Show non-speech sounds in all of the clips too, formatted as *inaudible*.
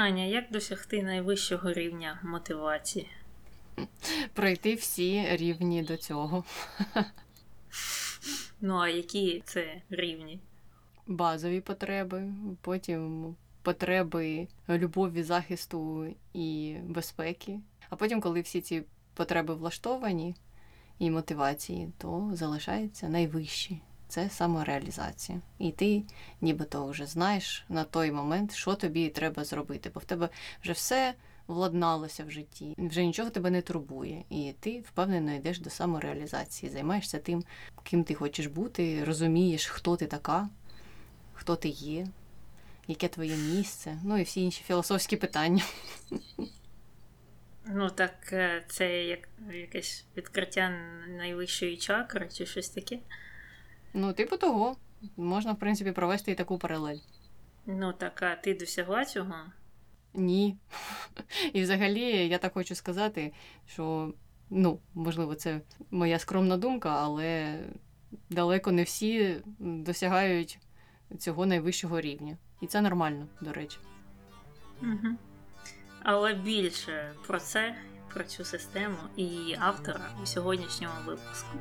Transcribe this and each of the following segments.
Аня, як досягти найвищого рівня мотивації? Пройти всі рівні до цього. Ну, а які це рівні? Базові потреби, потім потреби любові, захисту і безпеки. А потім, коли всі ці потреби влаштовані і мотивації, то залишається найвищі. Це самореалізація. І ти нібито вже знаєш на той момент, що тобі треба зробити, бо в тебе вже все владналося в житті, вже нічого тебе не турбує, і ти впевнено йдеш до самореалізації, займаєшся тим, ким ти хочеш бути, розумієш, хто ти така, хто ти є, яке твоє місце, ну і всі інші філософські питання. Ну, так е, це як якесь відкриття найвищої чакри чи щось таке. Ну, типу того, можна, в принципі, провести і таку паралель. Ну, так, а ти досягла цього? Ні. *laughs* І взагалі, я так хочу сказати, що, ну, можливо, це моя скромна думка, але далеко не всі досягають цього найвищого рівня. І це нормально, до речі. Угу. Але більше про це, про цю систему і автора у сьогоднішньому випуску.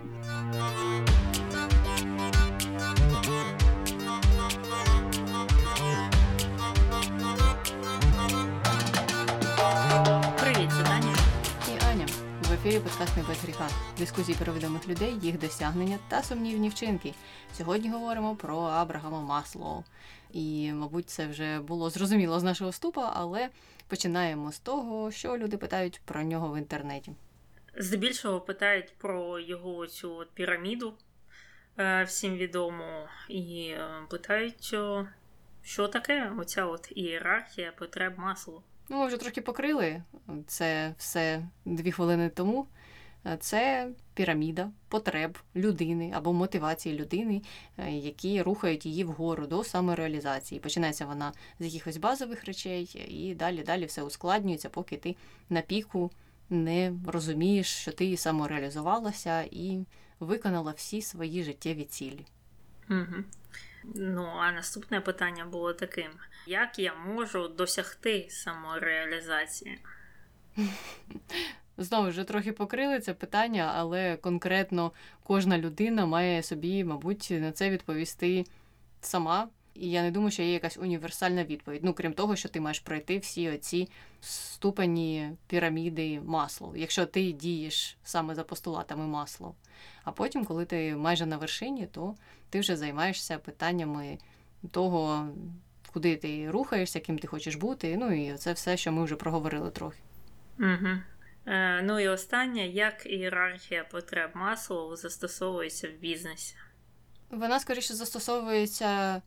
Ефірі подкаст «Не без гріха. Дискусії про відомих людей, їх досягнення та сумнівні вчинки. Сьогодні говоримо про Абрагама Маслоу. І, мабуть, це вже було зрозуміло з нашого вступа, але починаємо з того, що люди питають про нього в інтернеті. Здебільшого питають про його цю от піраміду, е, всім відому, і е, питають, е, що таке оця от ієрархія потреб маслу. Ну, ми вже трохи покрили це все дві хвилини тому. Це піраміда потреб людини або мотивації людини, які рухають її вгору до самореалізації. Починається вона з якихось базових речей, і далі далі все ускладнюється, поки ти на піку не розумієш, що ти самореалізувалася і виконала всі свої життєві цілі. Угу. Ну, а наступне питання було таким: як я можу досягти самореалізації? *laughs* Знову ж трохи покрили це питання, але конкретно кожна людина має собі, мабуть, на це відповісти сама. І я не думаю, що є якась універсальна відповідь. Ну, крім того, що ти маєш пройти всі оці ступені піраміди масло, якщо ти дієш саме за постулатами масло. А потім, коли ти майже на вершині, то ти вже займаєшся питаннями того, куди ти рухаєшся, ким ти хочеш бути. Ну і це все, що ми вже проговорили трохи. Угу. Е, ну і останнє, як ієрархія потреб Маслоу застосовується в бізнесі? Вона скоріше застосовується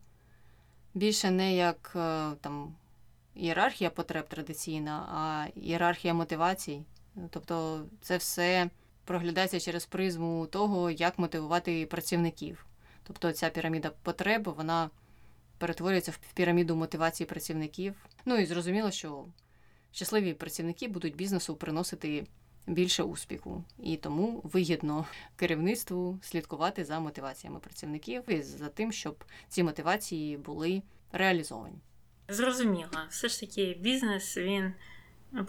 більше не як е, там ієрархія потреб традиційна, а ієрархія мотивацій. Тобто це все проглядається через призму того, як мотивувати працівників. Тобто ця піраміда потреб, вона перетворюється в піраміду мотивації працівників. Ну і зрозуміло, що щасливі працівники будуть бізнесу приносити більше успіху, і тому вигідно керівництву слідкувати за мотиваціями працівників і за тим, щоб ці мотивації були реалізовані. Зрозуміло, все ж таки бізнес він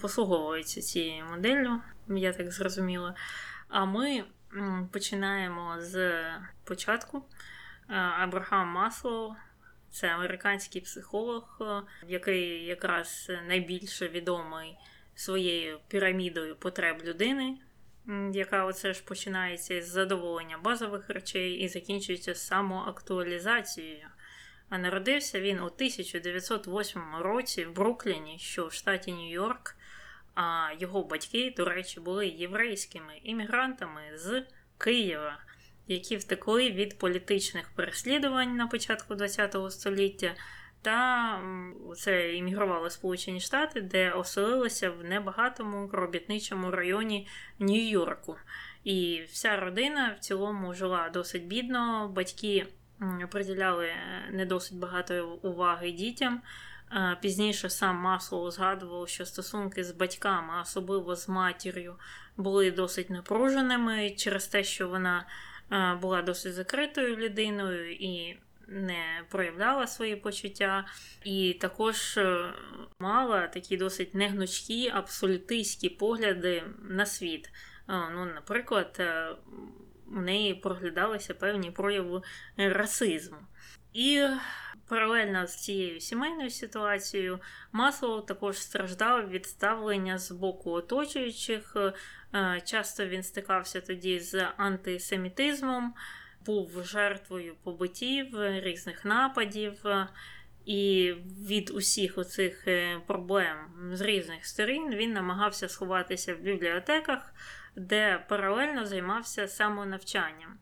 послуговується цією моделлю, я так зрозуміла. А ми починаємо з початку. Абрахам Маслоу це американський психолог, який якраз найбільше відомий своєю пірамідою потреб людини, яка оце ж починається із задоволення базових речей і закінчується самоактуалізацією. А народився він у 1908 році в Брукліні, що в штаті Нью-Йорк. А його батьки, до речі, були єврейськими іммігрантами з Києва, які втекли від політичних переслідувань на початку ХХ століття та це іммігрували Сполучені Штати, де оселилися в небагатому робітничому районі Нью-Йорку. І вся родина в цілому жила досить бідно. Батьки приділяли е, не досить багато уваги дітям. Пізніше сам Маслоу згадував, що стосунки з батьками, особливо з матір'ю, були досить напруженими через те, що вона була досить закритою людиною і не проявляла свої почуття, і також е, мала такі досить негнучкі, абсолютистські погляди на світ. Ну, Наприклад, в у неї проглядалися певні прояви расизму. І паралельно з цією сімейною ситуацією Маслоу також страждав від ставлення з боку оточуючих. Е, часто він стикався тоді з антисемітизмом, був жертвою побиттів, різних нападів. І від усіх оцих е, проблем з різних сторін він намагався сховатися в бібліотеках, де паралельно займався самонавчанням.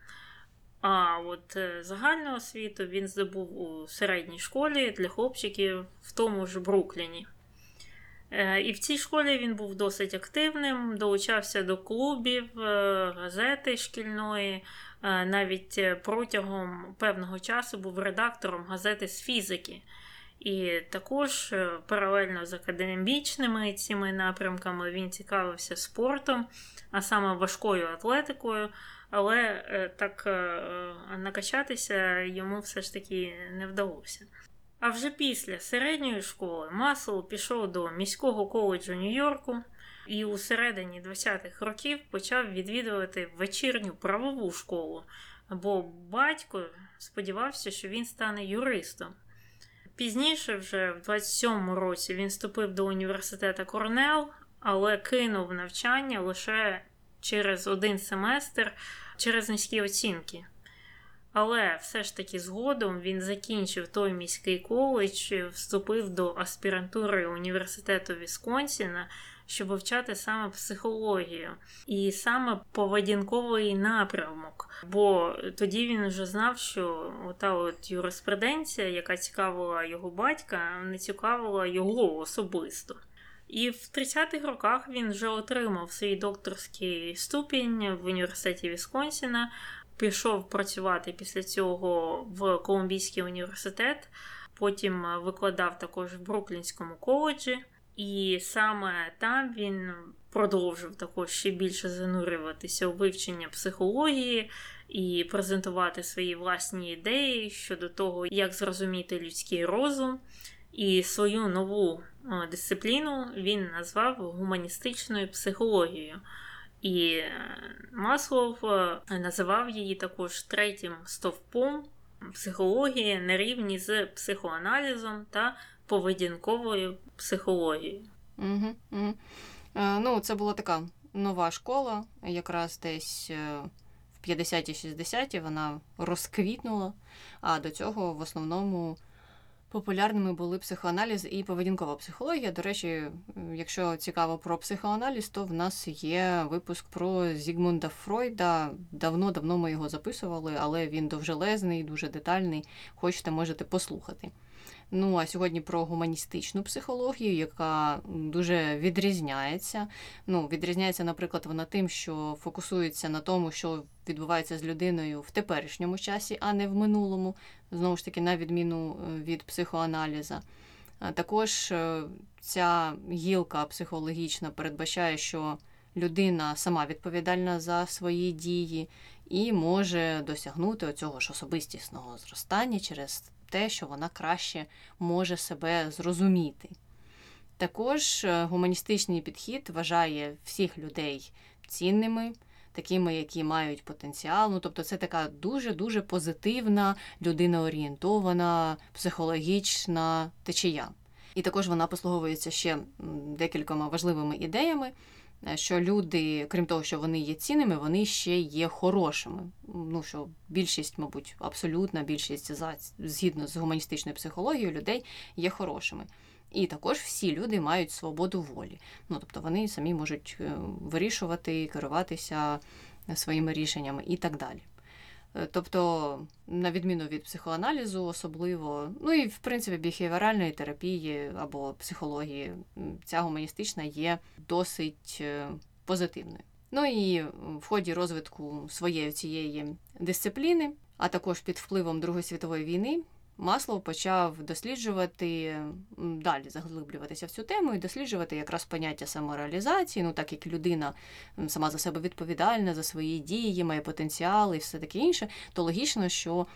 А от е, загальну освіту він здобув у середній школі для хлопчиків в тому ж Брукліні. Е, і в цій школі він був досить активним, долучався до клубів, е, газети шкільної, навіть протягом певного часу був редактором газети з фізики. І також паралельно з академічними цими напрямками він цікавився спортом, а саме важкою атлетикою але е, так е, накачатися йому все ж таки не вдалося. А вже після середньої школи Масл пішов до міського коледжу Нью-Йорку і у середині 20-х років почав відвідувати вечірню правову школу, бо батько сподівався, що він стане юристом. Пізніше, вже в 27-му році, він вступив до університету Корнел, але кинув навчання лише через один семестр через низькі оцінки. Але все ж таки згодом він закінчив той міський коледж, вступив до аспірантури університету Вісконсіна, щоб вивчати саме психологію і саме поведінковий напрямок. Бо тоді він вже знав, що ота от юриспруденція, яка цікавила його батька, не цікавила його особисто. І в 30-х роках він вже отримав свій докторський ступінь в університеті Вісконсіна, пішов працювати після цього в Колумбійський університет, потім викладав також в Бруклінському коледжі, і саме там він продовжив також ще більше занурюватися у вивчення психології і презентувати свої власні ідеї щодо того, як зрозуміти людський розум. І свою нову дисципліну він назвав гуманістичною психологією. І е, Маслов е, називав її також третім стовпом психології на рівні з психоаналізом та поведінковою психологією. Угу, угу. Ну, Це була така нова школа, якраз десь в 50-60-ті вона розквітнула, а до цього в основному. Популярними були психоаналіз і поведінкова психологія. До речі, якщо цікаво про психоаналіз, то в нас є випуск про Зігмунда Фройда. Давно-давно ми його записували, але він довжелезний, дуже детальний. Хочете, можете послухати. Ну а сьогодні про гуманістичну психологію, яка дуже відрізняється. Ну, відрізняється, наприклад, вона тим, що фокусується на тому, що відбувається з людиною в теперішньому часі, а не в минулому, знову ж таки, на відміну е, від психоаналіза. Також е, ця гілка психологічна передбачає, що людина сама відповідальна за свої дії і може досягнути цього ж особистісного зростання через те, що вона краще може себе зрозуміти. Також е, гуманістичний підхід вважає всіх людей цінними, такими, які мають потенціал. Ну, Тобто, це така дуже-дуже позитивна, людиноорієнтована, психологічна течія. І також вона послуговується ще декількома важливими ідеями. Що люди, крім того, що вони є цінними, вони ще є хорошими. Ну що більшість, мабуть, абсолютна більшість за згідно з гуманістичною психологією людей є хорошими. І також всі люди мають свободу волі. Ну тобто вони самі можуть е, вирішувати, керуватися своїми рішеннями і так далі. Е, тобто, на відміну від психоаналізу, особливо, ну і в принципі біхевіоральної терапії або психології, ця гуманістична є досить е, позитивною. Ну і в ході розвитку своєї цієї дисципліни, а також під впливом Другої світової війни, Маслоу почав досліджувати далі заглиблюватися в цю тему і досліджувати якраз поняття самореалізації. Ну, так як людина сама за себе відповідальна за свої дії, має потенціал і все таке інше, то логічно, що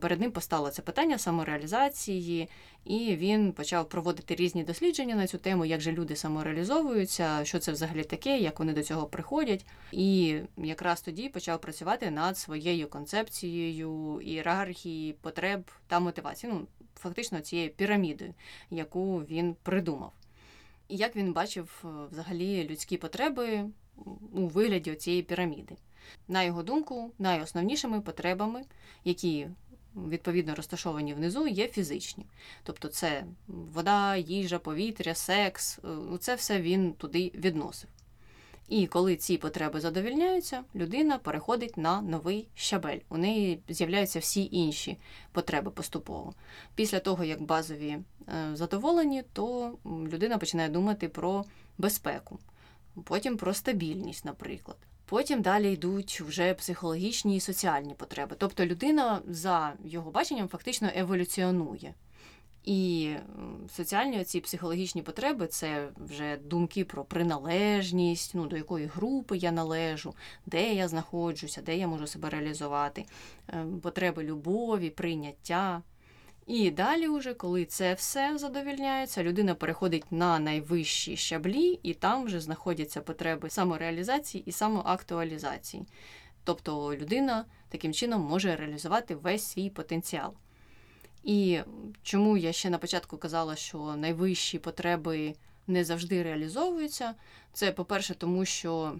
перед ним постало це питання самореалізації, і він почав проводити різні дослідження на цю тему, як же люди самореалізовуються, що це взагалі таке, як вони до цього приходять. І якраз тоді почав працювати над своєю концепцією ієрархії, потреб та мотивації. Ну, фактично, цією пірамідою, яку він придумав. І як він бачив е, взагалі людські потреби у вигляді цієї піраміди. На його думку, найосновнішими потребами, які відповідно розташовані внизу, є фізичні. Тобто це вода, їжа, повітря, секс, е, це все він туди відносив. І коли ці потреби задовільняються, людина переходить на новий щабель. У неї з'являються всі інші потреби поступово. Після того, як базові е, задоволені, то людина починає думати про безпеку, потім про стабільність, наприклад. Потім далі йдуть вже психологічні і соціальні потреби. Тобто людина за його баченням фактично еволюціонує. І соціальні ці психологічні потреби це вже думки про приналежність, ну, до якої групи я належу, де я знаходжуся, де я можу себе реалізувати, ем, потреби любові, прийняття. І далі, уже, коли це все задовільняється, людина переходить на найвищі щаблі, і там вже знаходяться потреби самореалізації і самоактуалізації. Тобто людина таким чином може реалізувати весь свій потенціал. І чому я ще на початку казала, що найвищі потреби не завжди реалізовуються, це, по-перше, тому що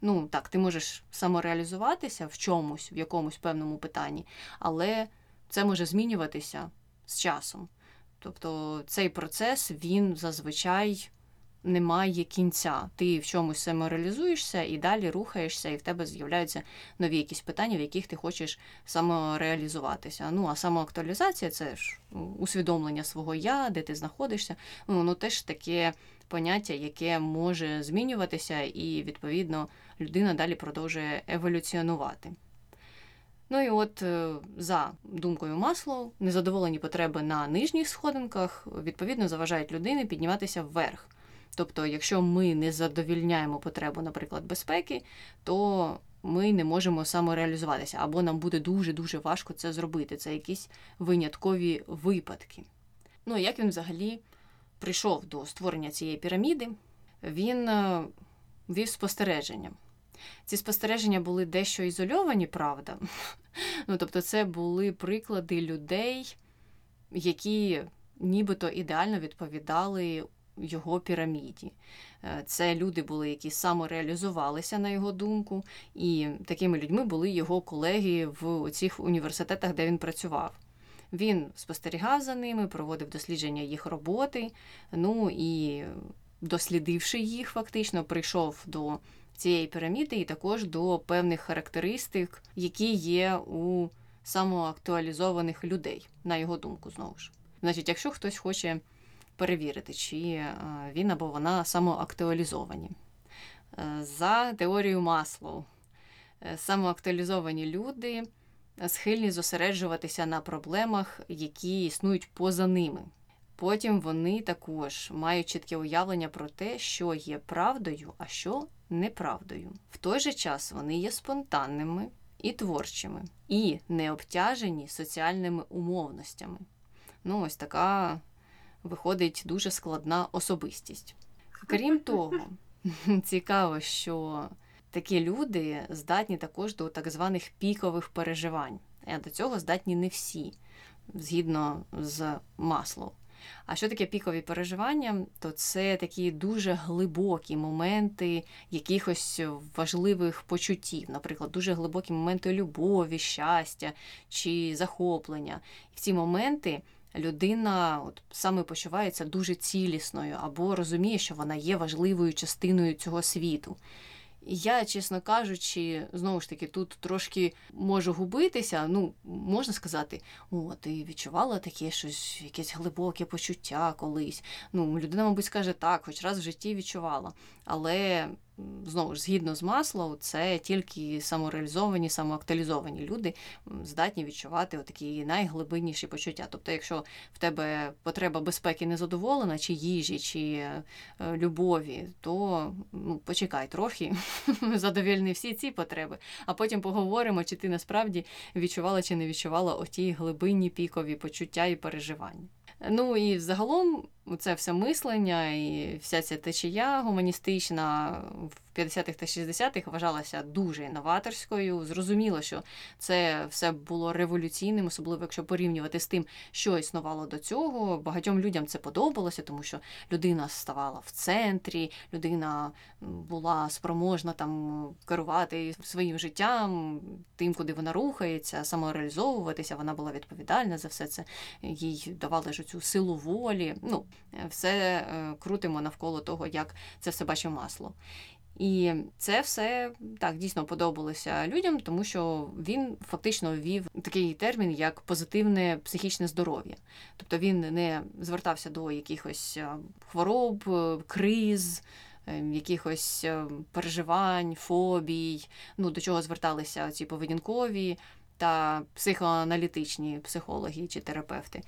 ну, так, ти можеш самореалізуватися в чомусь, в якомусь певному питанні, але це може змінюватися з часом. Тобто цей процес він зазвичай немає кінця. Ти в чомусь самореалізуєшся і далі рухаєшся, і в тебе з'являються нові якісь питання, в яких ти хочеш самореалізуватися. Ну а самоактуалізація це ж усвідомлення свого я, де ти знаходишся. Ну, воно теж таке поняття, яке може змінюватися, і відповідно людина далі продовжує еволюціонувати. Ну і от е, за думкою Маслоу, незадоволені потреби на нижніх сходинках відповідно заважають людині підніматися вверх. Тобто, якщо ми не задовільняємо потребу, наприклад, безпеки, то ми не можемо самореалізуватися, або нам буде дуже-дуже важко це зробити. Це якісь виняткові випадки. Ну, як він взагалі прийшов до створення цієї піраміди, він е, вів спостереження. Ці спостереження були дещо ізольовані, правда. *laughs* Ну, Тобто, це були приклади людей, які нібито ідеально відповідали його піраміді. Е, це люди були, які самореалізувалися, на його думку, і такими людьми були його колеги в цих університетах, де він працював. Він спостерігав за ними, проводив дослідження їх роботи. Ну і дослідивши їх, фактично, прийшов до цієї піраміди і також до певних характеристик, які є у самоактуалізованих людей, на його думку, знову ж. Значить, якщо хтось хоче перевірити, чи е, він або вона самоактуалізовані. Е, за теорією Маслоу, е, самоактуалізовані люди схильні зосереджуватися на проблемах, які існують поза ними. Потім вони також мають чітке уявлення про те, що є правдою, а що неправдою. В той же час вони є спонтанними і творчими, і не обтяжені соціальними умовностями. Ну, ось така виходить дуже складна особистість. Крім *laughs* того, цікаво, що такі люди здатні також до так званих пікових переживань. А до цього здатні не всі, згідно з маслом. А що таке пікові переживання? То це такі дуже глибокі моменти якихось важливих почуттів, наприклад, дуже глибокі моменти любові, щастя чи захоплення. В ці моменти людина от саме почувається дуже цілісною або розуміє, що вона є важливою частиною цього світу. Я, чесно кажучи, знову ж таки, тут трошки можу губитися. Ну, можна сказати, о, ти відчувала таке щось, якесь глибоке почуття колись. Ну, людина, мабуть, скаже так, хоч раз в житті відчувала. Але знову ж згідно з Маслоу, це тільки самореалізовані, самоактуалізовані люди здатні відчувати такі найглибинніші почуття. Тобто, якщо в тебе потреба безпеки не задоволена, чи їжі, чи е, любові, то ну, почекай трохи, *laughs* задовільни всі ці потреби, а потім поговоримо, чи ти насправді відчувала чи не відчувала оті глибинні пікові почуття і переживання. Ну і загалом це все мислення і вся ця течія гуманістична в 50-х та 60-х вважалася дуже інноваторською. Зрозуміло, що це все було революційним, особливо якщо порівнювати з тим, що існувало до цього. Багатьом людям це подобалося, тому що людина ставала в центрі, людина була спроможна там керувати своїм життям, тим, куди вона рухається, самореалізовуватися. Вона була відповідальна за все це. Їй давали ж цю силу волі. Ну, все е, крутимо навколо того, як це все бачив масло. І це все так дійсно подобалося людям, тому що він фактично ввів такий термін, як позитивне психічне здоров'я. Тобто він не звертався до якихось е, хвороб, е, криз. Якихось переживань, фобій, ну до чого зверталися ці поведінкові та психоаналітичні психологи чи терапевти.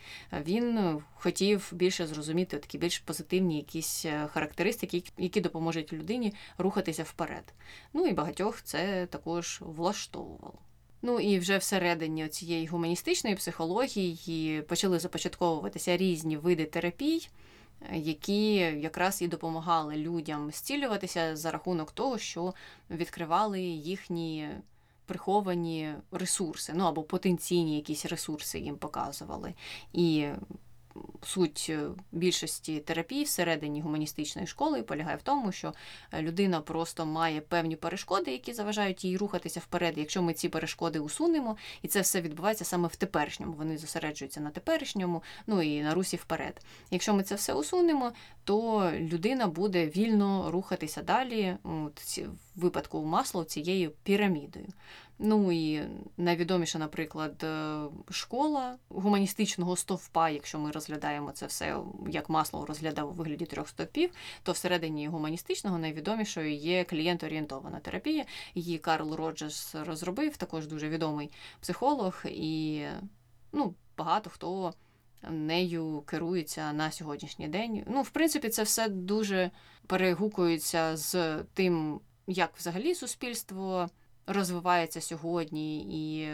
Він хотів більше зрозуміти такі більш позитивні якісь е, характеристики, які допоможуть людині рухатися вперед. Ну і багатьох це також влаштовувало. Ну і вже всередині цієї гуманістичної психології почали започатковуватися різні види терапій. Які якраз і допомагали людям зцілюватися за рахунок того, що відкривали їхні приховані ресурси, ну або потенційні якісь ресурси їм показували. І суть е, більшості терапій всередині гуманістичної школи полягає в тому, що е, людина просто має певні перешкоди, які заважають їй рухатися вперед. Якщо ми ці перешкоди усунемо, і це все відбувається саме в теперішньому, вони зосереджуються на теперішньому, ну і на русі вперед. Якщо ми це все усунемо, то людина буде вільно рухатися далі, в випадку масла цією пірамідою. Ну і найвідоміша, наприклад, е, школа гуманістичного стовпа, якщо ми розглядаємо це все, як масло розглядав у вигляді трьох стовпів, то всередині гуманістичного найвідомішою є клієнт-орієнтована терапія. Її Карл Роджерс розробив, також дуже відомий психолог, і ну, багато хто нею керується на сьогоднішній день. Ну, в принципі, це все дуже перегукується з тим, як взагалі суспільство розвивається сьогодні, і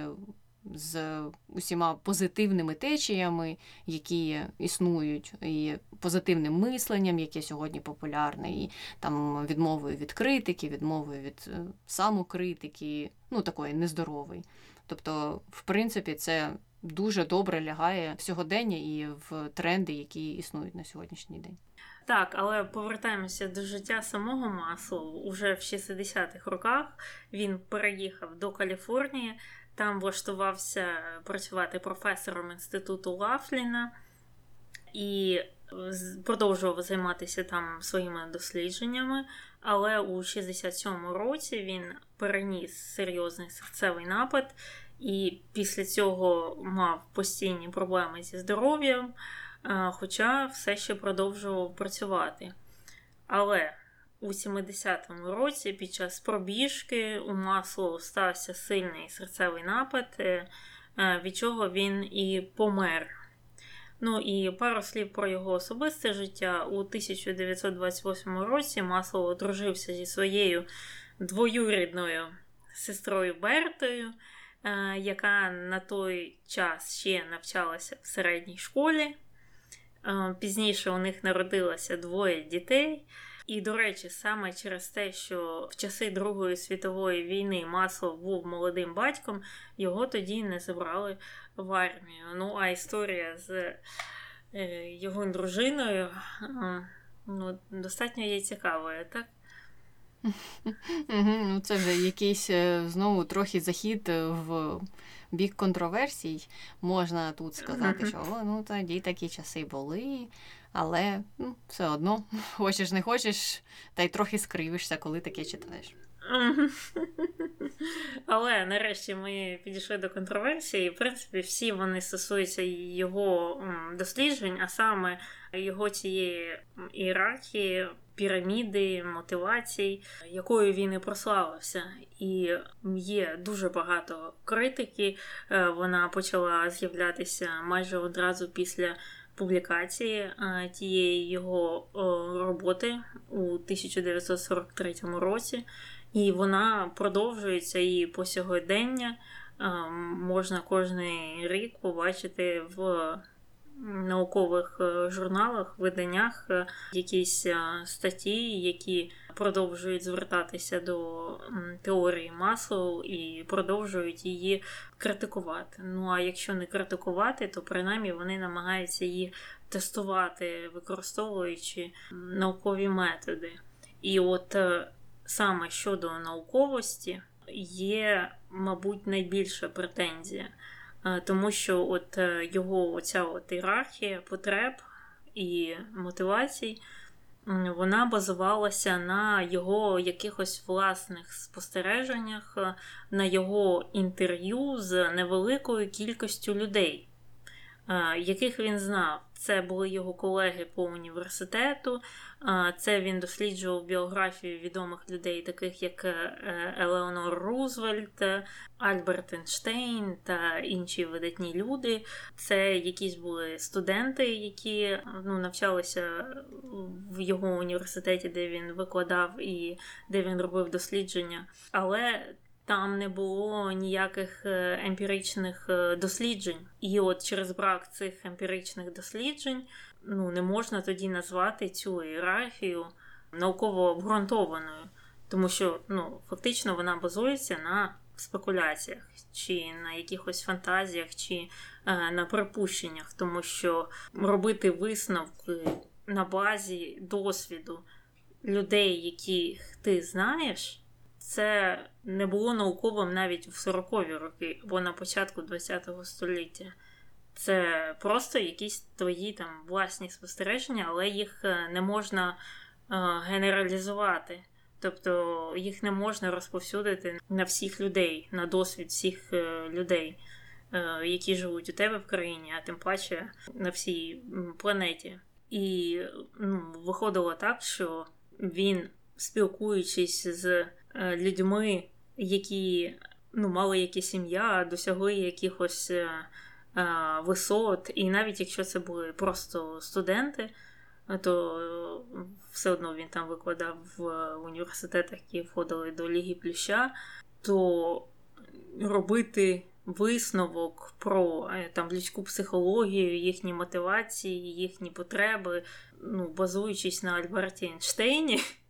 з усіма позитивними течіями, які існують, і позитивним мисленням, яке сьогодні популярне, і там відмовою від критики, відмовою від е, самокритики, ну такої нездорової. Тобто, в принципі, це дуже добре лягає в сьогодення і в тренди, які існують на сьогоднішній день. Так, але повертаємося до життя самого Маслоу. Уже в 60-х роках він переїхав до Каліфорнії, там влаштувався працювати професором інституту Лафліна і продовжував займатися там своїми дослідженнями. Але у 67-му році він переніс серйозний серцевий напад, і після цього мав постійні проблеми зі здоров'ям хоча все ще продовжував працювати. Але у 70-му році під час пробіжки у масло стався сильний серцевий напад, е, е, від чого він і помер. Ну і пару слів про його особисте життя. У 1928 році Масло одружився зі своєю двоюрідною сестрою Бертою, е, яка на той час ще навчалася в середній школі. Пізніше у них народилося двоє дітей. І, до речі, саме через те, що в часи Другої світової війни Маслов був молодим батьком, його тоді не забрали в армію. Ну, а історія з е, його дружиною ну, достатньо є цікавою, так? Ну, Це вже якийсь е, знову трохи захід в бік контроверсій, можна тут сказати, що О, ну тоді такі часи були, але ну, все одно, *laughs* хочеш не хочеш, та й трохи скривишся, коли таке читаєш. *laughs* Але нарешті ми підійшли до контроверсії. В принципі, всі вони стосуються його досліджень, а саме його цієї ієрархії, піраміди, мотивацій, якою він і прославився. І є дуже багато критики. Е, вона почала з'являтися майже одразу після публікації е, тієї його роботи у 1943 році, і вона продовжується і по сьогодення. Е, можна кожний рік побачити в наукових е, журналах, виданнях якісь статті, які продовжують звертатися до теорії Маслоу і продовжують її критикувати. Ну а якщо не критикувати, то принаймні вони намагаються її тестувати, використовуючи наукові методи. І от е, саме щодо науковості є, мабуть, найбільша претензія, е, тому що от е, його оця от ієрархія потреб і мотивацій вона базувалася на його якихось власних спостереженнях, е, на його інтерв'ю з невеликою кількістю людей, яких він знав. Це були його колеги по університету, це він досліджував біографію відомих людей, таких як е, Елеонор Рузвельт, Альберт Ейнштейн та інші видатні люди. Це якісь були студенти, які ну, навчалися в його університеті, де він викладав і де він робив дослідження. Але там не було ніяких е, емпіричних е, досліджень. І от через брак цих емпіричних досліджень ну, не можна тоді назвати цю ієрархію науково обґрунтованою, тому що ну, фактично вона базується на спекуляціях, чи на якихось фантазіях, чи е, на припущеннях, тому що робити висновки на базі досвіду людей, яких ти знаєш це не було науковим навіть в 40-ві роки або на початку ХХ століття. Це просто якісь твої там власні спостереження, але їх е, не можна е, генералізувати. Тобто їх не можна розповсюдити на всіх людей, на досвід всіх е, людей, які живуть у тебе в країні, а тим паче на всій планеті. І ну, виходило так, що він, спілкуючись з людьми, які ну, мали якісь ім'я, досягли якихось е, е, висот, і навіть якщо це були просто студенти, то все одно він там викладав в університетах, які входили до Ліги Плюща, то робити висновок про там людську психологію, їхні мотивації, їхні потреби, ну, базуючись на Альберті Ейнштейні, Е,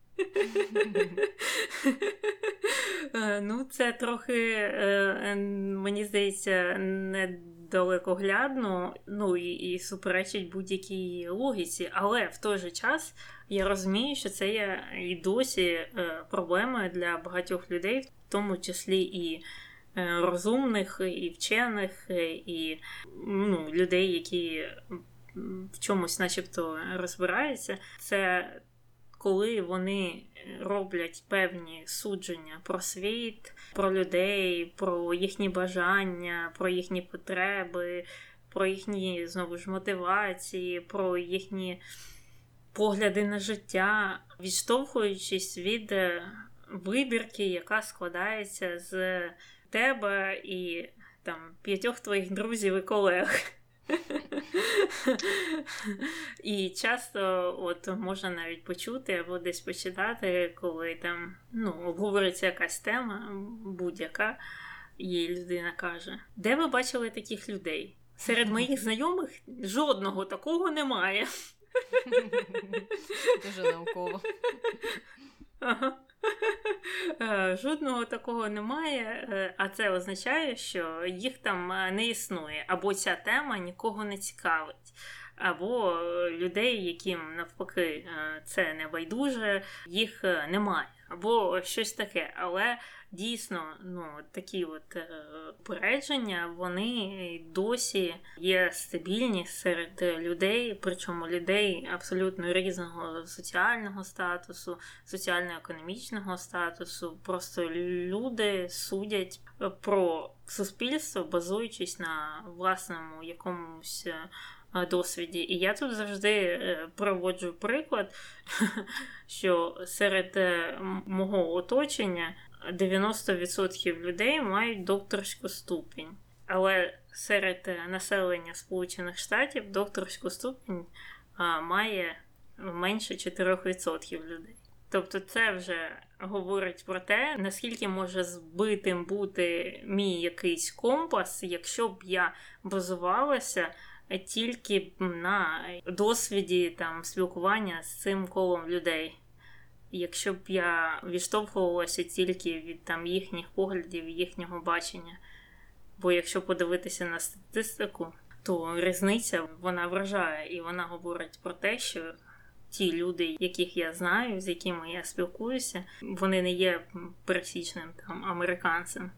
ну, це трохи, е, мені здається, недалекоглядно, ну і, і суперечить будь-якій логіці, але в той же час я розумію, що це є і досі е, проблемою для багатьох людей, в тому числі і. Розумних і вчених, і ну, людей, які в чомусь, начебто, розбираються, це коли вони роблять певні судження про світ, про людей, про їхні бажання, про їхні потреби, про їхні знову ж мотивації, про їхні погляди на життя, відштовхуючись від е, вибірки, яка складається з тебе і там п'ятьох твоїх друзів і колег. *laughs* *laughs* І часто от можна навіть почути або десь почитати, коли там ну, обговорюється якась тема, будь-яка, і людина каже: Де ви бачили таких людей? Серед моїх знайомих жодного такого немає. *laughs* Дуже науково. Ага. Е, жодного такого немає, е, а це означає, що їх там е, не існує, або ця тема нікого не цікавить, або людей, яким навпаки це не байдуже, їх немає. або щось таке. Але дійсно, ну такі от е, упередження, вони досі є стабільні серед людей, причому людей абсолютно різного соціального статусу, соціально-економічного статусу. Просто люди судять про суспільство, базуючись на власному якомусь. Е, досвіді. І я тут завжди е, проводжу приклад, *laughs* що серед е, мого оточення 90% людей мають докторську ступінь. Але серед населення Сполучених Штатів докторську ступінь має менше 4% людей. Тобто це вже говорить про те, наскільки може збитим бути мій якийсь компас, якщо б я базувалася тільки на досвіді там спілкування з цим колом людей. Якщо б я відштовхувалася тільки від там їхніх поглядів, їхнього бачення. Бо якщо подивитися на статистику, то різниця вона вражає і вона говорить про те, що ті люди, яких я знаю, з якими я спілкуюся, вони не є пересічним там американцем.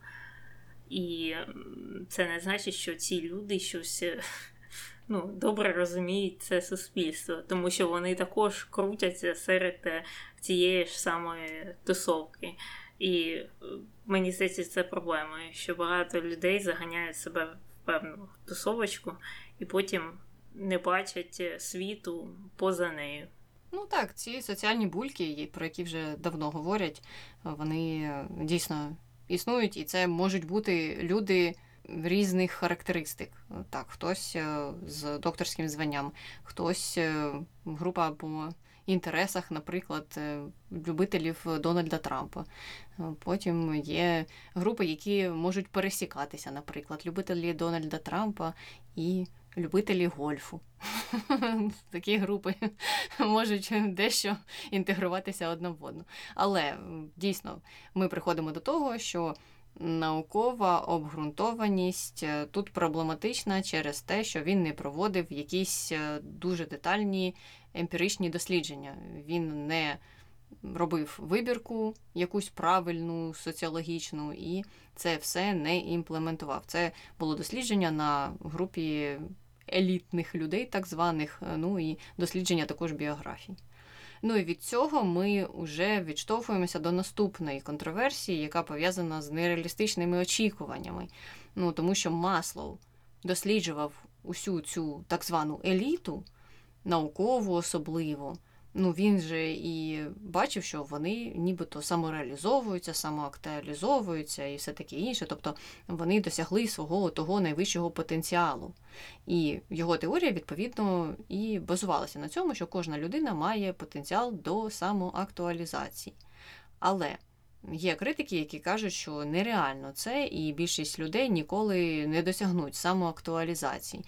І це не значить, що ці люди щось *laughs* ну, добре розуміють це суспільство, тому що вони також крутяться серед е, цієї ж самої тусовки. І е, мені здається, це проблемою, що багато людей заганяють себе в певну тусовочку і потім не бачать світу поза нею. Ну так, ці соціальні бульки, про які вже давно говорять, вони дійсно існують, і це можуть бути люди різних характеристик. Так, хтось е, з докторським званням, хтось е, група по інтересах, наприклад, е, любителів Дональда Трампа. Потім є групи, які можуть пересікатися, наприклад, любителі Дональда Трампа і любителі гольфу. *laughs* Такі групи *laughs* можуть дещо інтегруватися одна в одну. Але дійсно ми приходимо до того, що наукова обґрунтованість е, тут проблематична через те, що він не проводив якісь е, дуже детальні емпіричні дослідження. Він не робив вибірку, якусь правильну, соціологічну, і це все не імплементував. Це було дослідження на групі елітних людей, так званих, е, ну і дослідження також біографій. Ну і від цього ми вже відштовхуємося до наступної контроверсії, яка пов'язана з нереалістичними очікуваннями. Ну тому що Маслоу досліджував усю цю так звану еліту, наукову особливо ну він же і бачив, що вони нібито самореалізовуються, самоактуалізовуються і все таке інше. Тобто вони досягли свого того найвищого потенціалу. І його теорія, відповідно, і базувалася на цьому, що кожна людина має потенціал до самоактуалізації. Але є критики, які кажуть, що нереально це, і більшість людей ніколи не досягнуть самоактуалізації.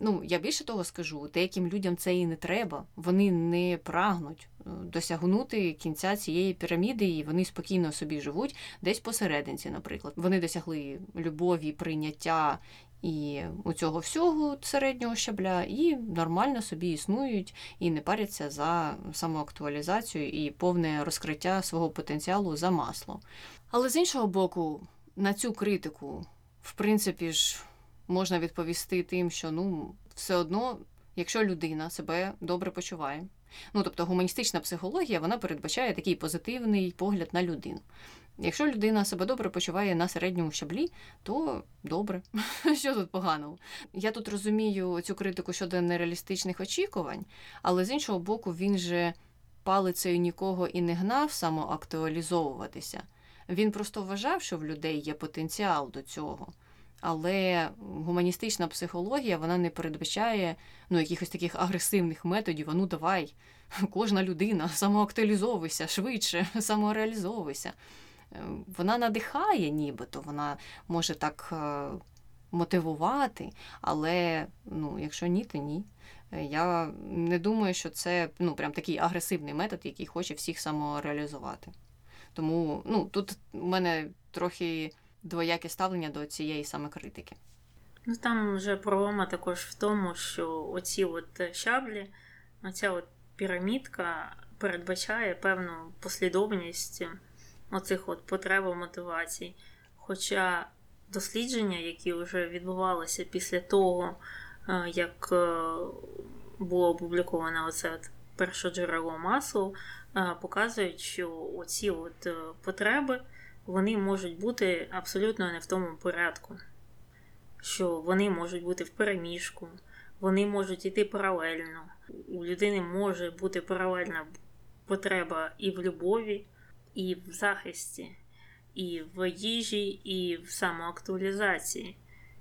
Ну, я більше того скажу, деяким людям це і не треба. Вони не прагнуть е, досягнути кінця цієї піраміди, і вони спокійно собі живуть десь посерединці, наприклад. Вони досягли любові, прийняття і у цього всього середнього щабля, і нормально собі існують і не паряться за самоактуалізацію і повне розкриття свого потенціалу за масло. Але з іншого боку, на цю критику, в принципі ж можна відповісти тим, що ну все одно, якщо людина себе добре почуває, ну тобто гуманістична психологія вона передбачає такий позитивний погляд на людину. Якщо людина себе добре почуває на середньому щаблі, то добре. *laughs* Що тут поганого? Я тут розумію цю критику щодо нереалістичних очікувань, але з іншого боку, він же палицею нікого і не гнав самоактуалізовуватися. Він просто вважав, що в людей є потенціал до цього. Але гуманістична психологія вона не передбачає ну, якихось таких агресивних методів. А ну давай, *laughs* кожна людина самоактуалізовуйся швидше, *laughs* самореалізовуйся. Е, вона надихає, нібито, вона може так е, мотивувати, але ну, якщо ні, то ні. Е, я не думаю, що це ну, прям такий агресивний метод, який хоче всіх самореалізувати. Тому ну, тут у мене трохи двояке ставлення до цієї саме критики. Ну там вже проблема також в тому, що оці от шаблі, оця от пірамідка, передбачає певну послідовність оцих от потреб мотивацій. Хоча дослідження, які вже відбувалися після того, е, як е, було опубліковано оце перше джерело масу, е, показують, що оці от потреби вони можуть бути абсолютно не в тому порядку, що вони можуть бути в переміжку, вони можуть йти паралельно. У людини може бути паралельна потреба і в любові, і в захисті, і в їжі, і в самоактуалізації.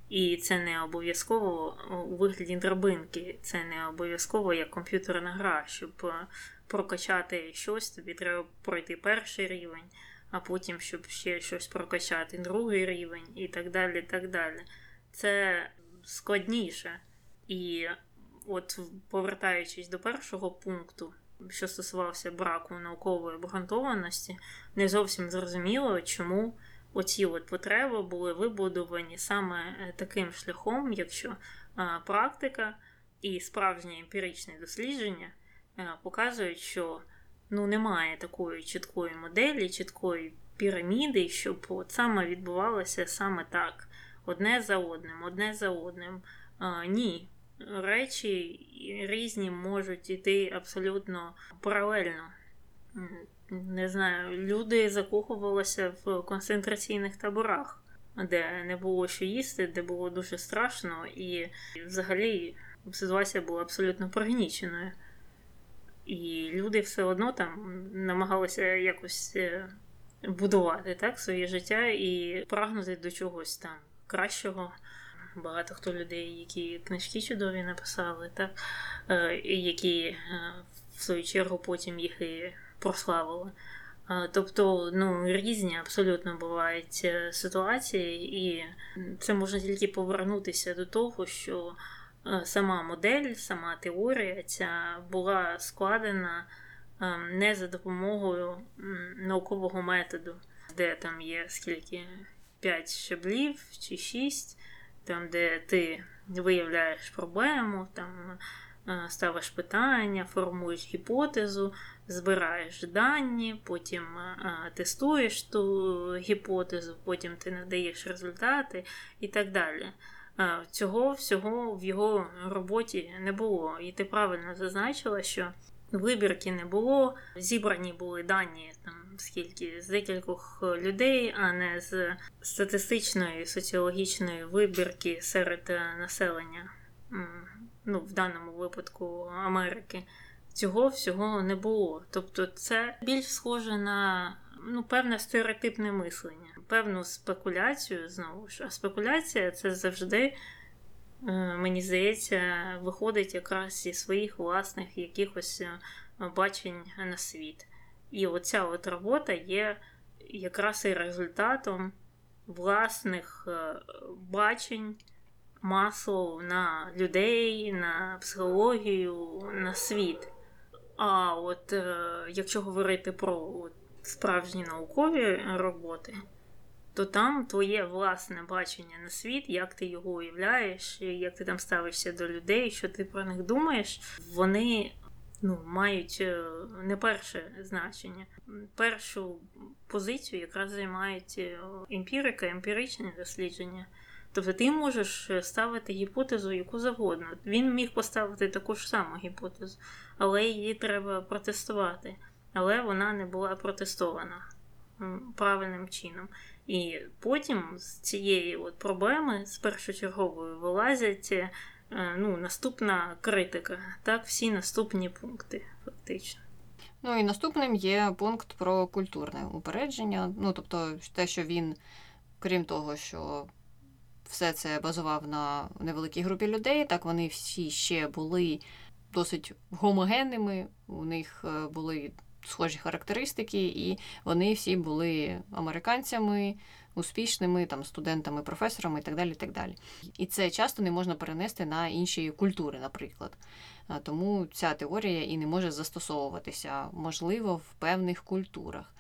І це не обов'язково у вигляді драбинки, це не обов'язково як комп'ютерна гра, щоб е, прокачати щось, тобі треба пройти перший рівень, а потім, щоб ще щось прокачати, другий рівень і так далі. так далі. Це складніше. І от повертаючись до першого пункту, що стосувався браку наукової обґрунтованості, не зовсім зрозуміло, чому оці от потреби були вибудовані саме е, таким шляхом, якщо практика і справжнє емпіричне дослідження е, показують, що ну, немає такої чіткої моделі, чіткої піраміди, щоб от саме відбувалося саме так, одне за одним, одне за одним. А, Ні, речі різні можуть йти абсолютно паралельно. Не знаю, люди закохувалися в концентраційних таборах, де не було що їсти, де було дуже страшно, і взагалі ситуація була абсолютно пригніченою. І люди все одно там намагалися якось е, будувати так, своє життя і прагнути до чогось там кращого багато хто людей, які книжки чудові написали, так, е, які е, в свою чергу потім їх і прославили. Тобто ну, різні абсолютно бувають ситуації, і це можна тільки повернутися до того, що сама модель, сама теорія ця була складена не за допомогою наукового методу, де там є скільки 5 щаблів чи 6, там, де ти виявляєш проблему, там е, ставиш питання, формуєш гіпотезу, збираєш дані, потім е, тестуєш ту гіпотезу, потім ти надаєш результати і так далі. Цього всього в його роботі не було. І ти правильно зазначила, що вибірки не було, зібрані були дані там скільки з декількох людей, а не з статистичної соціологічної вибірки серед е, населення, ну, в даному випадку Америки. Цього всього не було. Тобто, це більш схоже на ну, певне стереотипне мислення, певну спекуляцію знову ж. А спекуляція це завжди, е, мені здається, виходить якраз зі своїх власних якихось е, бачень на світ. І оця от робота є якраз і результатом власних е, бачень масу на людей, на психологію, на світ. А от якщо говорити про справжні наукові роботи, то там твоє власне бачення на світ, як ти його уявляєш, як ти там ставишся до людей, що ти про них думаєш, вони ну, мають е, не перше значення. Першу позицію якраз займають е, емпірика, емпіричне дослідження. Тобто ти можеш ставити гіпотезу яку завгодно. Він міг поставити таку ж саму гіпотезу, але її треба протестувати. Але вона не була протестована правильним чином. І потім з цієї от проблеми з першочерговою вилазять Е, ну, наступна критика, так, всі наступні пункти, фактично. Ну і наступним є пункт про культурне упередження. Ну, тобто, те, що він, крім того, що все це базував на невеликій групі людей, так вони всі ще були досить гомогенними, у них е, були схожі характеристики, і вони всі були американцями, успішними там студентами, професорами і так далі. І так далі. І це часто не можна перенести на інші культури, наприклад. Тому ця теорія і не може застосовуватися, можливо, в певних культурах.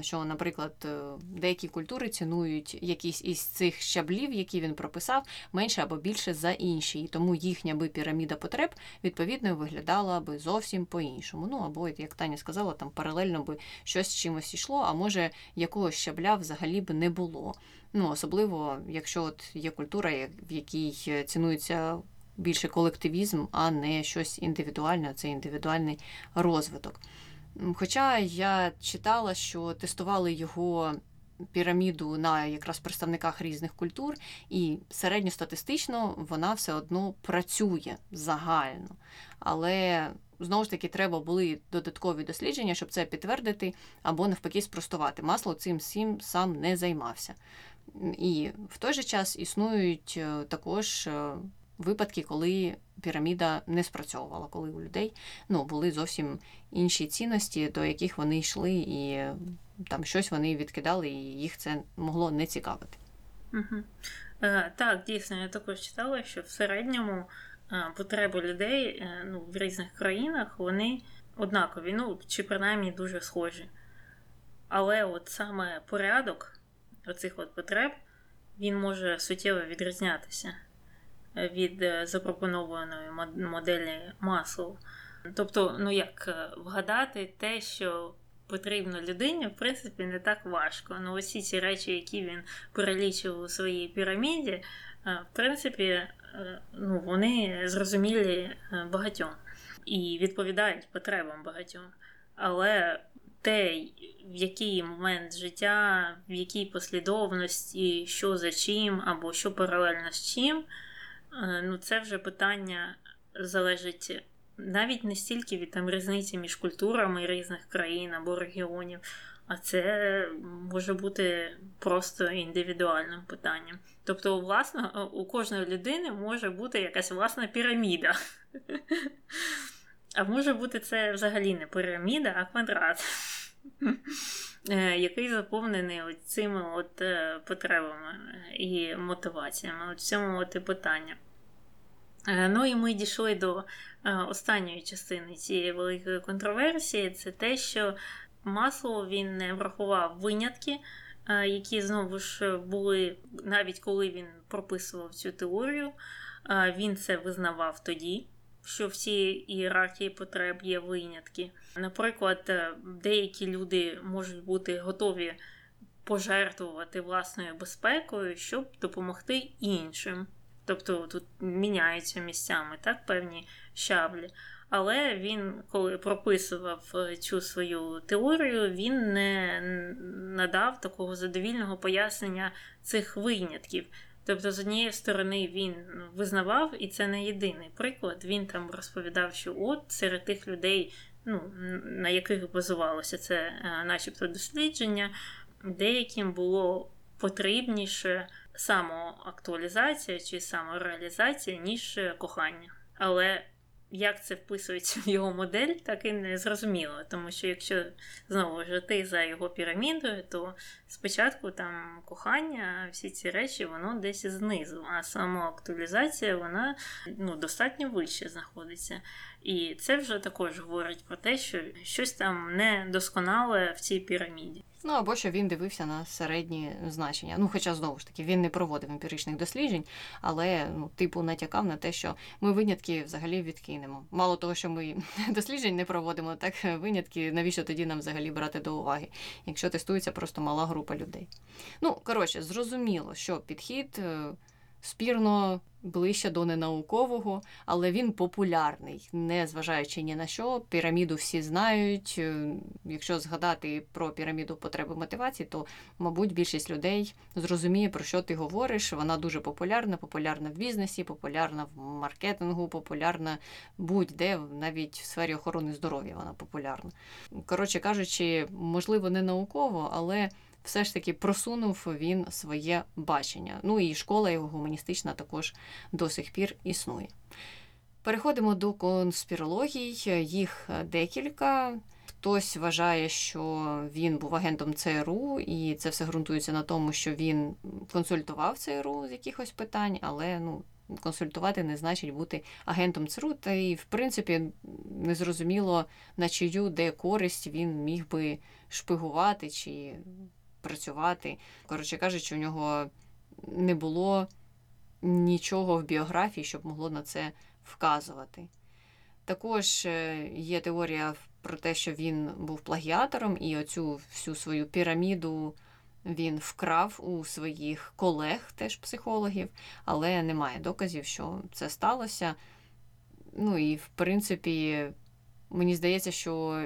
Що, наприклад, е, деякі культури цінують якісь із цих щаблів, які він прописав, менше або більше за інші, і тому їхня би піраміда потреб відповідно виглядала би зовсім по-іншому. Ну або, як Таня сказала, там паралельно би щось з чимось йшло, а може якогось щабля взагалі б не було. Ну особливо, якщо от є культура, в якій цінується. Більше колективізм, а не щось індивідуальне, це індивідуальний розвиток. Хоча я читала, що тестували його піраміду на якраз представниках різних культур, і середньостатистично вона все одно працює загально. Але знову ж таки треба були додаткові дослідження, щоб це підтвердити або навпаки спростувати. Масло цим всім сам не займався. І в той же час існують е, також е, випадки, коли піраміда не спрацьовувала, коли у людей ну, були зовсім інші цінності, до яких вони йшли, і там щось вони відкидали, і їх це могло не цікавити. Угу. Так, дійсно, я також читала, що в середньому е, потреби людей е, ну, в різних країнах вони однакові, ну, чи принаймні дуже схожі. Але от саме порядок оцих от потреб він може суттєво відрізнятися від е, запропонованої моделі Маслоу. Тобто, ну як е, вгадати те, що потрібно людині, в принципі, не так важко. Ну, усі ці речі, які він перелічив у своїй піраміді, е, в принципі, ну, вони зрозумілі багатьом і відповідають потребам багатьом. Але те, в який момент життя, в якій послідовності, що за чим, або що паралельно з чим. Е, ну це вже питання залежить навіть не стільки від там різниці між культурами різних країн або регіонів, а це може бути просто індивідуальним питанням. Тобто, власно, у кожної людини може бути якась власна піраміда. А може бути це взагалі не піраміда, а квадрат, який заповнений цими от е, потребами і мотиваціями. От цьому от і питання. Е, ну і ми дійшли до останньої частини цієї великої контроверсії. Це те, що масло він не врахував винятки, які знову ж були, навіть коли він прописував цю теорію, він це визнавав тоді що в цій ієрархії потреб є винятки. Наприклад, е, деякі люди можуть бути готові пожертвувати власною безпекою, щоб допомогти іншим. Тобто тут міняються місцями так, певні щаблі. Але він, коли прописував е, цю свою теорію, він не надав такого задовільного пояснення цих винятків. Тобто, з однієї сторони, він визнавав, і це не єдиний приклад. Він там розповідав, що от серед тих людей, ну, на яких базувалося це, е, начебто, дослідження, деяким було потрібніше самоактуалізація чи самореалізація, ніж кохання. Але як це вписується в його модель, так і не зрозуміло. Тому що якщо знову ж ти за його пірамідою, то спочатку там кохання, всі ці речі, воно десь знизу, а самоактуалізація, вона ну, достатньо вище знаходиться. І це вже також говорить про те, що щось там недосконале в цій піраміді. Ну або що він дивився на середні значення. Ну, хоча знову ж таки він не проводив емпіричних досліджень, але ну, типу натякав на те, що ми винятки взагалі відкинемо. Мало того, що ми *laughs* досліджень не проводимо, так винятки, навіщо тоді нам взагалі брати до уваги, якщо тестується просто мала група людей. Ну коротше, зрозуміло, що підхід. Спірно ближче до ненаукового, але він популярний, не зважаючи ні на що. Піраміду всі знають. Е, якщо згадати про піраміду потреби мотивації, то, мабуть, більшість людей зрозуміє, про що ти говориш. Вона дуже популярна, популярна в бізнесі, популярна в маркетингу, популярна будь-де, навіть в сфері охорони здоров'я вона популярна. Коротше кажучи, можливо, не науково, але все ж таки просунув він своє бачення. Ну і школа його гуманістична також до сих пір існує. Переходимо до конспірологій, їх декілька. Хтось вважає, що він був агентом ЦРУ, і це все ґрунтується на тому, що він консультував ЦРУ з якихось питань, але ну, консультувати не значить бути агентом ЦРУ, та і, в принципі, незрозуміло, на чию де користь він міг би шпигувати чи працювати. Коротше кажучи, у нього не було нічого в біографії, щоб могло на це вказувати. Також е, є теорія про те, що він був плагіатором, і оцю всю свою піраміду він вкрав у своїх колег, теж психологів, але немає доказів, що це сталося. Ну і в принципі, мені здається, що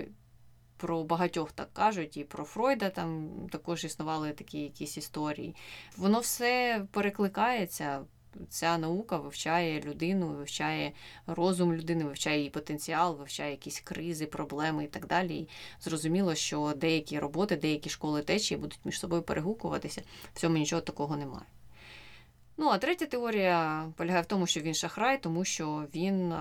про багатьох так кажуть, і про Фройда там також існували такі якісь історії. Воно все перекликається ця наука вивчає людину, вивчає розум людини, вивчає її потенціал, вивчає якісь кризи, проблеми і так далі. І зрозуміло, що деякі роботи, деякі школи течії будуть між собою перегукуватися. В цьому нічого такого немає. Ну, а третя теорія полягає в тому, що він шахрай, тому що він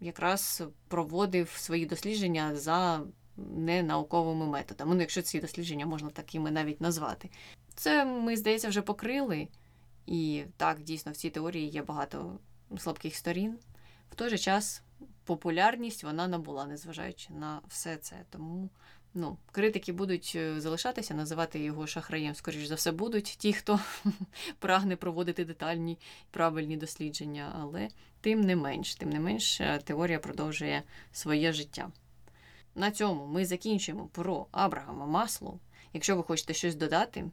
якраз проводив свої дослідження за ненауковими методами. Ну, якщо ці дослідження можна такими навіть назвати. Це ми, здається, вже покрили. І так, дійсно, в цій теорії є багато слабких сторін. В той же час популярність вона набула, незважаючи на все це. Тому ну, критики будуть е, залишатися, називати його шахраєм, скоріш за все, будуть ті, хто *laughs* прагне проводити детальні правильні дослідження. Але тим не менш, тим не менш, е, теорія продовжує своє життя. На цьому ми закінчуємо про Абрагама Маслоу. Якщо ви хочете щось додати,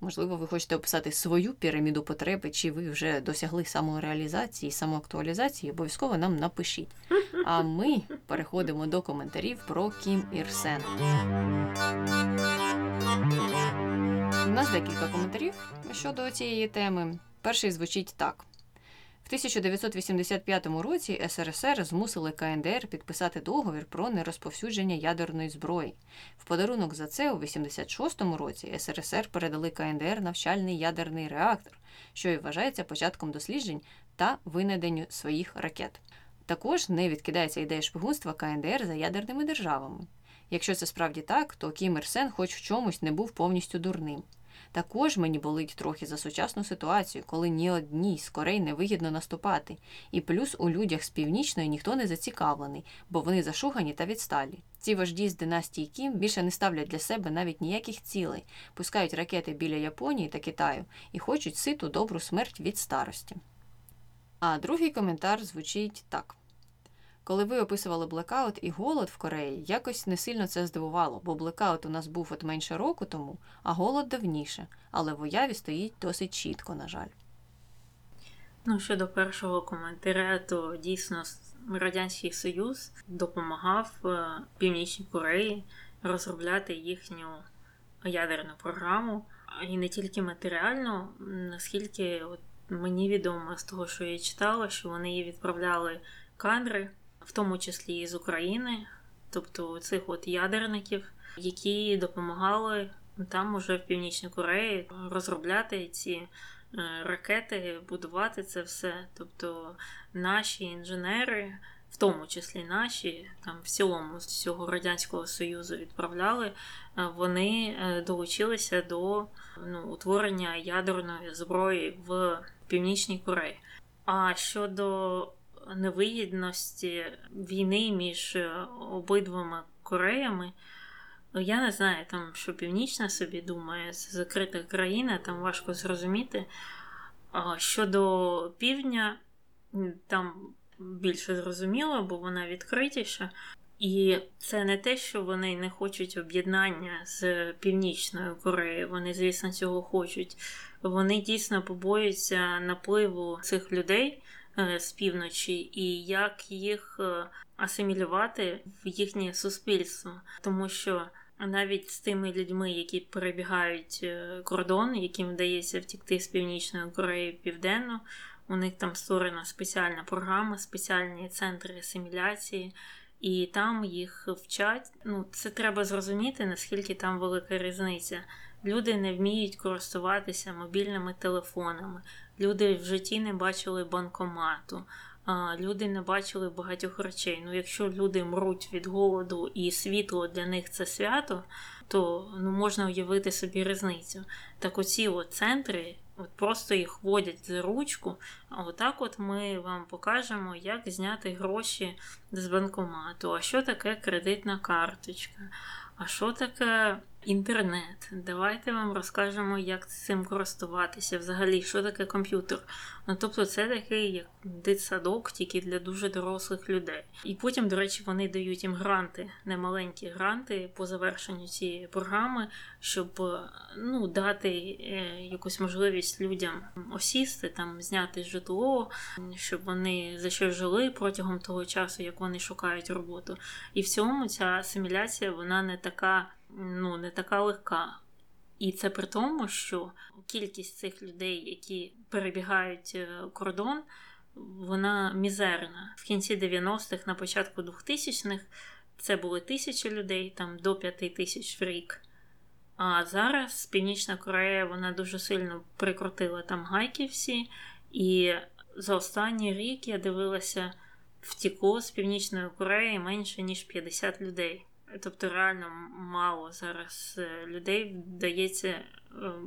можливо, ви хочете описати свою піраміду потреби, чи ви вже досягли самореалізації, самоактуалізації, обов'язково нам напишіть. А ми переходимо до коментарів про Кім Ірсен. У нас декілька коментарів щодо цієї теми. Перший звучить так. В 1985 році СРСР змусили КНДР підписати договір про нерозповсюдження ядерної зброї. В подарунок за це у 86-му році СРСР передали КНДР навчальний ядерний реактор, що і вважається початком досліджень та винайденню своїх ракет. Також не відкидається ідея шпигунства КНДР за ядерними державами. Якщо це справді так, то Кім Ір Сен хоч в чомусь не був повністю дурним. Також мені болить трохи за сучасну ситуацію, коли ні одній з корей не вигідно наступати, і плюс у людях з північної ніхто не зацікавлений, бо вони зашугані та відсталі. Ці вожді з династії Кім більше не ставлять для себе навіть ніяких цілей, пускають ракети біля Японії та Китаю і хочуть ситу добру смерть від старості. А другий коментар звучить так. Коли ви описували блекаут і голод в Кореї, якось не сильно це здивувало, бо блекаут у нас був от менше року тому, а голод давніше, але в уяві стоїть досить чітко, на жаль. Ну, щодо першого коментаря, то дійсно Радянський Союз допомагав е, Північній Кореї розробляти їхню ядерну програму, і не тільки матеріально, наскільки от мені відомо з того, що я читала, що вони її відправляли кадри в тому числі і з України, тобто цих от ядерників, які допомагали там уже в Північній Кореї розробляти ці е, ракети, будувати це все. Тобто наші інженери. В тому числі наші, там в цілому з всього Радянського Союзу відправляли, е, вони е, долучилися до ну, утворення ядерної зброї в Північній Кореї. А щодо невигідності війни між е, обидвома Кореями. Я не знаю, там, що Північна собі думає, це закрита країна, там важко зрозуміти. Щодо півдня, там більше зрозуміло, бо вона відкритіша. І це не те, що вони не хочуть об'єднання з Північною Кореєю. Вони, звісно, цього хочуть. Вони дійсно побоюються напливу цих людей з півночі, і як їх е, асимілювати в їхнє суспільство, тому що. Навіть з тими людьми, які перебігають е, кордон, яким вдається втікти з Північної Кореї в Південну, у них там створена спеціальна програма, спеціальні центри асиміляції, і там їх вчать. Ну, це треба зрозуміти, наскільки там велика різниця. Люди не вміють користуватися мобільними телефонами, люди в житті не бачили банкомату, люди не бачили багатьох речей. Ну, якщо люди мруть від голоду і світло для них це свято, то ну, можна уявити собі різницю. Так оці от центри От просто їх водять за ручку. А отак от ми вам покажемо, як зняти гроші з банкомату. А що таке кредитна карточка? А що таке інтернет? Давайте вам розкажемо, як цим користуватися. Взагалі, що таке комп'ютер. Ну тобто, це такий як дитсадок, тільки для дуже дорослих людей. І потім, до речі, вони дають їм гранти, немаленькі гранти по завершенню цієї програми, щоб ну, дати е, якусь можливість людям осісти, там зняти житло, щоб вони за що жили протягом того часу, як вони шукають роботу. І в цьому ця асиміляція вона не така, ну не така легка. І це при тому, що кількість цих людей, які перебігають е, кордон, вона мізерна. В кінці 90-х, на початку 2000-х це були тисячі людей, там до 5 тисяч в рік. А зараз Північна Корея вона дуже сильно прикрутила там гайки всі. І за останній рік я дивилася, втікло з Північної Кореї менше ніж 50 людей. Тобто реально мало зараз е, людей вдається е,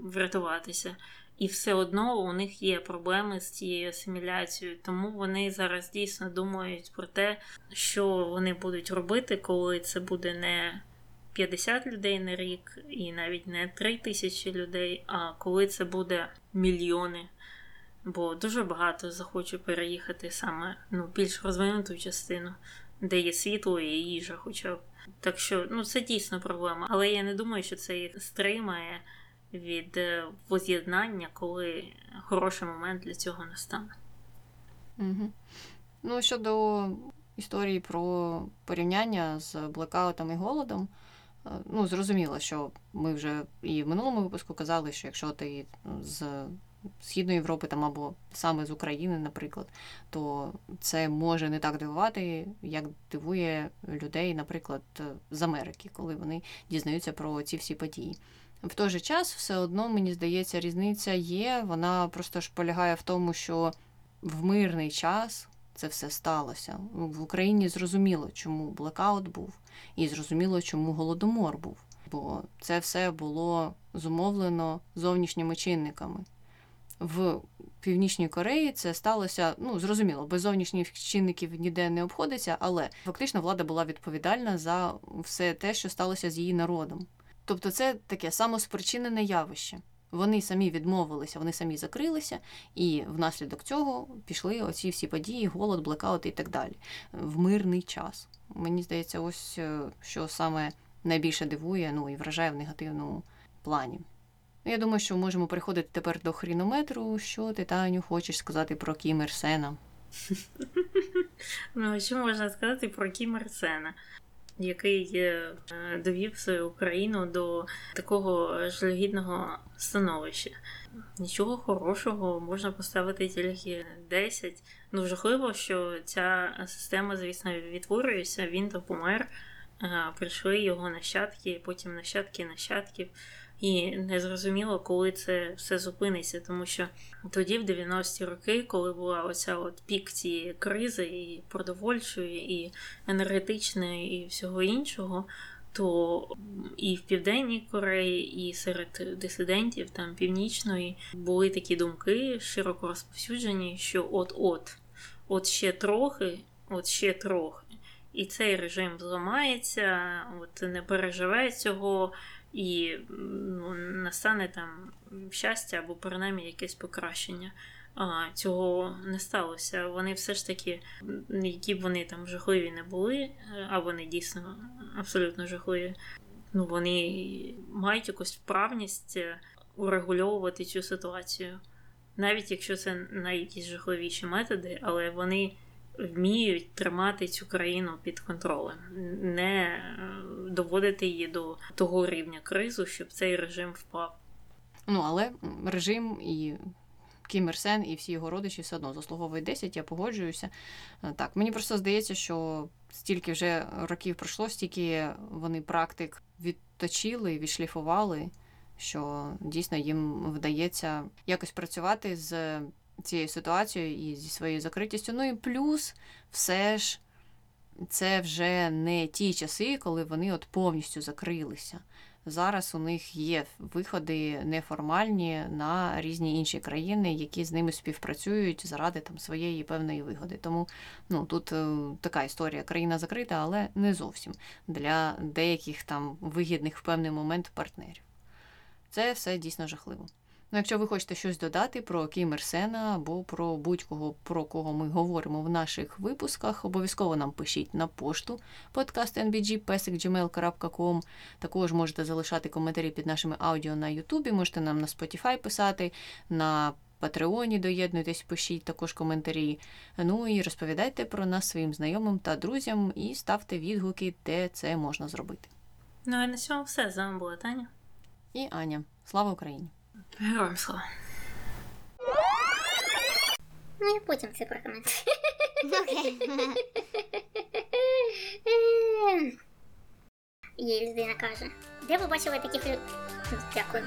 врятуватися. І все одно у них є проблеми з цією асиміляцією, тому вони зараз дійсно думають про те, що вони будуть робити, коли це буде не 50 людей на рік і навіть не 3 тисячі людей, а коли це буде мільйони. Бо дуже багато захочу переїхати саме ну, більш розвинуту частину, де є світло і їжа, хоча б. Так що ну, це дійсно проблема. Але я не думаю, що це їх стримає від е, воз'єднання, коли хороший момент для цього настане. Угу. Ну, щодо історії про порівняння з блекаутом і голодом, е, ну, зрозуміло, що ми вже і в минулому випуску казали, що якщо ти з Східної Європи там або саме з України, наприклад, то це може не так дивувати, як дивує людей, наприклад, з Америки, коли вони дізнаються про ці всі події. В той же час, все одно, мені здається, різниця є. Вона просто ж полягає в тому, що в мирний час це все сталося. В Україні зрозуміло, чому блекаут був, і зрозуміло, чому голодомор був. Бо це все було зумовлено зовнішніми чинниками в Північній Кореї це сталося, ну зрозуміло, без зовнішніх чинників ніде не обходиться, але фактично влада була відповідальна за все те, що сталося з її народом. Тобто, це таке самоспричинене явище. Вони самі відмовилися, вони самі закрилися, і внаслідок цього пішли оці всі події, голод, блекаут і так далі. В мирний час. Мені здається, ось е, що саме найбільше дивує, ну і вражає в негативному плані. Я думаю, що можемо переходити тепер до хрінометру. Що ти, Таню, хочеш сказати про Кім Ір Сена? *laughs* Ну, що можна сказати про Кім Ір Сена, який е, довів свою Україну до такого жалюгідного становища. Нічого хорошого можна поставити тільки 10. Ну, жахливо, що ця система, звісно, відтворюється, він то помер. Е, прийшли його нащадки, потім нащадки нащадків. І не зрозуміло, коли це все зупиниться, тому що тоді, в 90-ті роки, коли була оця от пік цієї кризи, і продовольчої, і енергетичної, і всього іншого, то і в Південній Кореї, і серед дисидентів там північної були такі думки широко розповсюджені, що от-от, от ще трохи, от ще трохи, і цей режим зламається, от не переживе цього і ну, настане там щастя або принаймні якесь покращення. А, Цього не сталося. Вони все ж таки, які б вони там жахливі не були, а вони дійсно абсолютно жахливі. Ну, вони мають якусь вправність урегульовувати цю ситуацію. Навіть якщо це на якісь жахливіші методи, але вони вміють тримати цю країну під контролем, не е, доводити її до того рівня кризу, щоб цей режим впав. Ну але режим і. Кім Ір Сен і всі його родичі все одно заслуговують 10, я погоджуюся. Е, так, мені просто здається, що стільки вже років пройшло, стільки вони практик відточили, відшліфували, що дійсно їм вдається якось працювати з цією ситуацією і зі своєю закритістю. Ну і плюс все ж це вже не ті часи, коли вони от повністю закрилися. Зараз у них є виходи неформальні на різні інші країни, які з ними співпрацюють заради там своєї певної вигоди. Тому ну тут е, така історія. Країна закрита, але не зовсім для деяких там вигідних в певний момент партнерів. Це все дійсно жахливо. Ну, якщо ви хочете щось додати про Кім Ір Сена або про будь-кого, про кого ми говоримо в наших випусках, обов'язково нам пишіть на пошту podcastnbg.gmail.com. Також можете залишати коментарі під нашими аудіо на Ютубі, можете нам на Spotify писати, на Патреоні доєднуйтесь, пишіть також коментарі. Ну і розповідайте про нас своїм знайомим та друзям і ставте відгуки, де це можна зробити. Ну і на цьому все. З вами була Таня. І Аня, слава Україні! Героям слава. Ну, я потім це прокоментую. Окей. Є людина каже. Де ви бачили таких людей? Дякую.